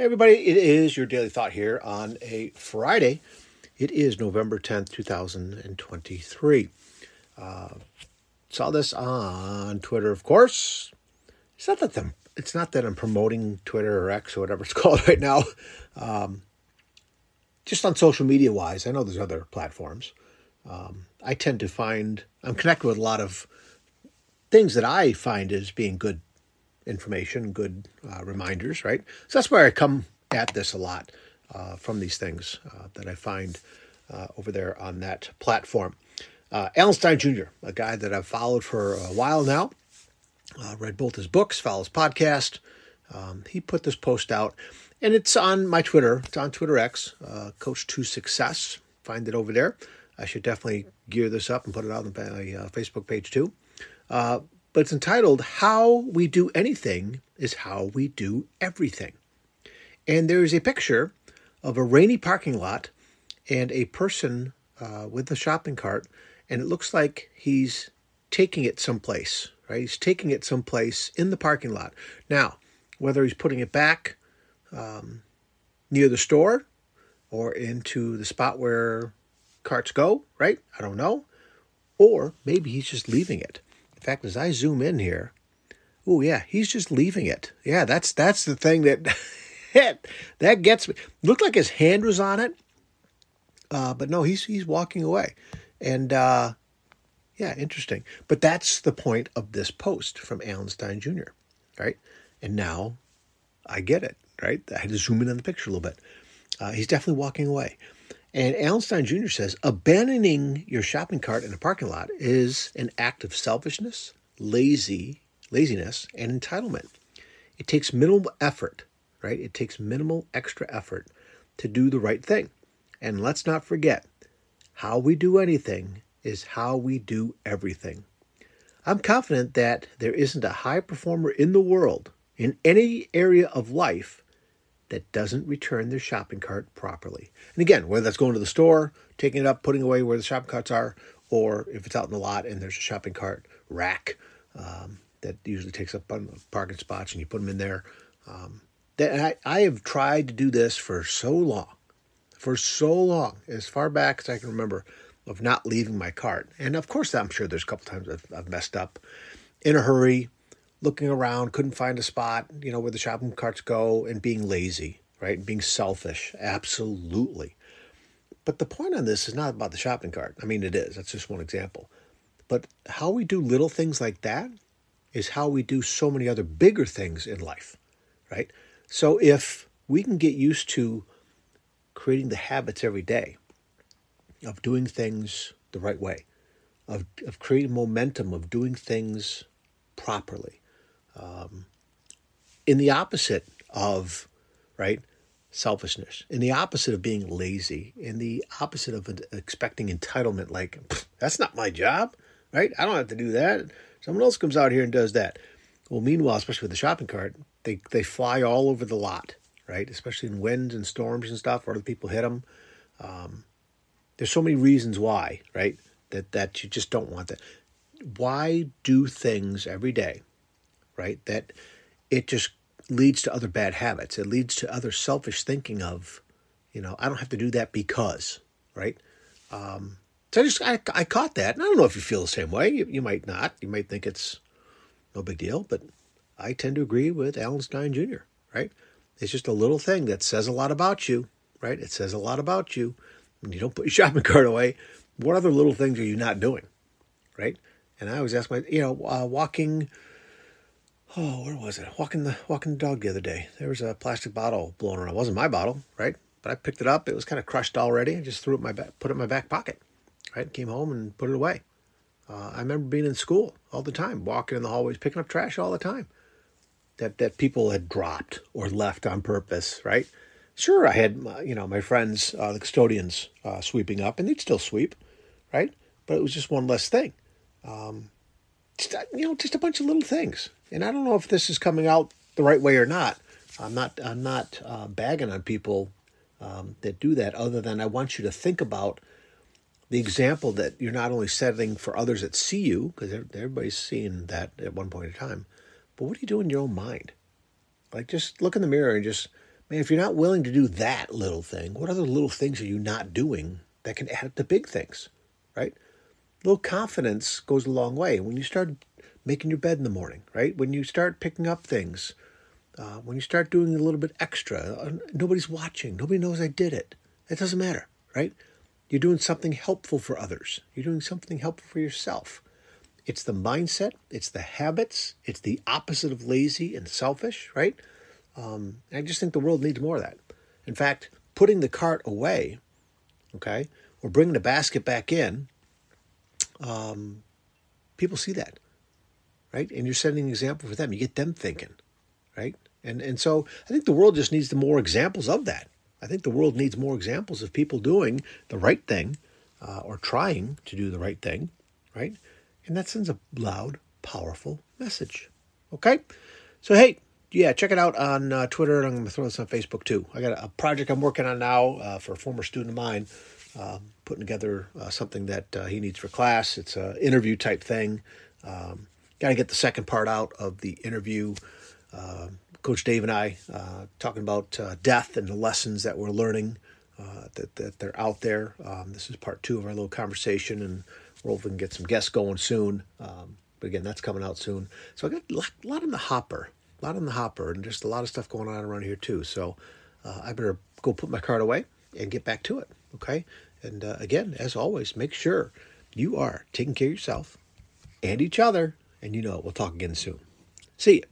Everybody, it is your daily thought here on a Friday. It is November 10th, 2023. Uh, saw this on Twitter, of course. It's not that I'm, it's not that I'm promoting Twitter or X or whatever it's called right now. Um, just on social media wise, I know there's other platforms. Um, I tend to find I'm connected with a lot of things that I find as being good information, good uh, reminders, right? So that's where I come at this a lot uh, from these things uh, that I find uh, over there on that platform. Uh, Alan Stein Jr., a guy that I've followed for a while now, uh, read both his books, follows podcast. Um, he put this post out, and it's on my Twitter. It's on Twitter X, Coach to Success. Find it over there. I should definitely gear this up and put it out on my Facebook page too. Uh, but it's entitled How We Do Anything is How We Do Everything. And there's a picture of a rainy parking lot and a person uh, with a shopping cart, and it looks like he's taking it someplace, right? He's taking it someplace in the parking lot. Now, whether he's putting it back um, near the store or into the spot where carts go, right? I don't know. Or maybe he's just leaving it. In fact, as I zoom in here, oh yeah, he's just leaving it. Yeah, that's that's the thing that that gets me. Looked like his hand was on it, uh, but no, he's he's walking away, and uh, yeah, interesting. But that's the point of this post from Alan Stein Jr. Right, and now I get it. Right, I had to zoom in on the picture a little bit. Uh, he's definitely walking away. And Alan Stein Jr. says abandoning your shopping cart in a parking lot is an act of selfishness, lazy, laziness, and entitlement. It takes minimal effort, right? It takes minimal extra effort to do the right thing. And let's not forget, how we do anything is how we do everything. I'm confident that there isn't a high performer in the world, in any area of life, that doesn't return their shopping cart properly. And again, whether that's going to the store, taking it up, putting away where the shopping carts are, or if it's out in the lot and there's a shopping cart rack um, that usually takes up parking spots and you put them in there. Um, that I, I have tried to do this for so long, for so long, as far back as I can remember, of not leaving my cart. And of course, I'm sure there's a couple times I've, I've messed up in a hurry, looking around, couldn't find a spot, you know, where the shopping carts go, and being lazy, right? Being selfish, absolutely. But the point on this is not about the shopping cart. I mean, it is. That's just one example. But how we do little things like that is how we do so many other bigger things in life, right? So if we can get used to creating the habits every day of doing things the right way, of, of creating momentum, of doing things properly, um, in the opposite of right selfishness in the opposite of being lazy in the opposite of expecting entitlement like that's not my job right? I don't have to do that. Someone else comes out here and does that. Well meanwhile especially with the shopping cart they they fly all over the lot right? Especially in winds and storms and stuff where other people hit them um, there's so many reasons why right that that you just don't want that. Why do things every day right? That it just leads to other bad habits. It leads to other selfish thinking of, you know, I don't have to do that because, right? Um, so I just I, I caught that, and I don't know if you feel the same way. You, you might not. You might think it's no big deal, but I tend to agree with Alan Stein Jr. Right? It's just a little thing that says a lot about you, right? It says a lot about you when you don't put your shopping cart away. What other little things are you not doing, right? And I always ask my, you know, uh, walking oh, where was it? Walking the walking the dog the other day. There was a plastic bottle blown around. It wasn't my bottle, right? But I picked it up. It was kind of crushed already. I just threw it in my back, put it in my back pocket, right? Came home and put it away. Uh, I remember being in school all the time, walking in the hallways, picking up trash all the time. That that people had dropped or left on purpose, right? Sure, I had you know my friends, uh, the custodians, uh, sweeping up, and they'd still sweep, right? But it was just one less thing. Um, you know, just a bunch of little things and I don't know if this is coming out the right way or not. I'm not I'm not uh, bagging on people um, that do that. Other than I want you to think about the example that you're not only setting for others that see you, because everybody's seeing that at one point in time, but what do you do in your own mind? Like just look in the mirror and just Man, if you're not willing to do that little thing, what other little things are you not doing that can add up to big things, right? Little confidence goes a long way. When you start making your bed in the morning, right? When you start picking up things, uh, when you start doing a little bit extra, uh, nobody's watching, nobody knows I did it. It doesn't matter, right? You're doing something helpful for others. You're doing something helpful for yourself. It's the mindset, it's the habits, it's the opposite of lazy and selfish, right? Um, I just think the world needs more of that. In fact, putting the cart away, okay, or bringing the basket back in um, people see that, right? And you're setting an example for them. You get them thinking, right? And and so I think the world just needs more examples of that. I think the world needs more examples of people doing the right thing uh, or trying to do the right thing, right? And that sends a loud, powerful message. Okay, so hey, yeah, check it out on uh, Twitter, and I'm going to throw this on Facebook too. I got a project I'm working on now uh, for a former student of mine um, putting together uh, something that uh, he needs for class. It's an interview type thing. Um, Got to get the second part out of the interview. Uh, Coach Dave and I uh, talking about uh, death and the lessons that we're learning uh, that, that they're out there. Um, this is part two of our little conversation, and we're hoping to get some guests going soon. Um, but again, that's coming out soon. So I got a lot, a lot in the hopper, a lot in the hopper, and just a lot of stuff going on around here too. So I better go put my card away and get back to it. Okay. And uh, again, as always, make sure you are taking care of yourself and each other. And you know, we'll talk again soon. See you.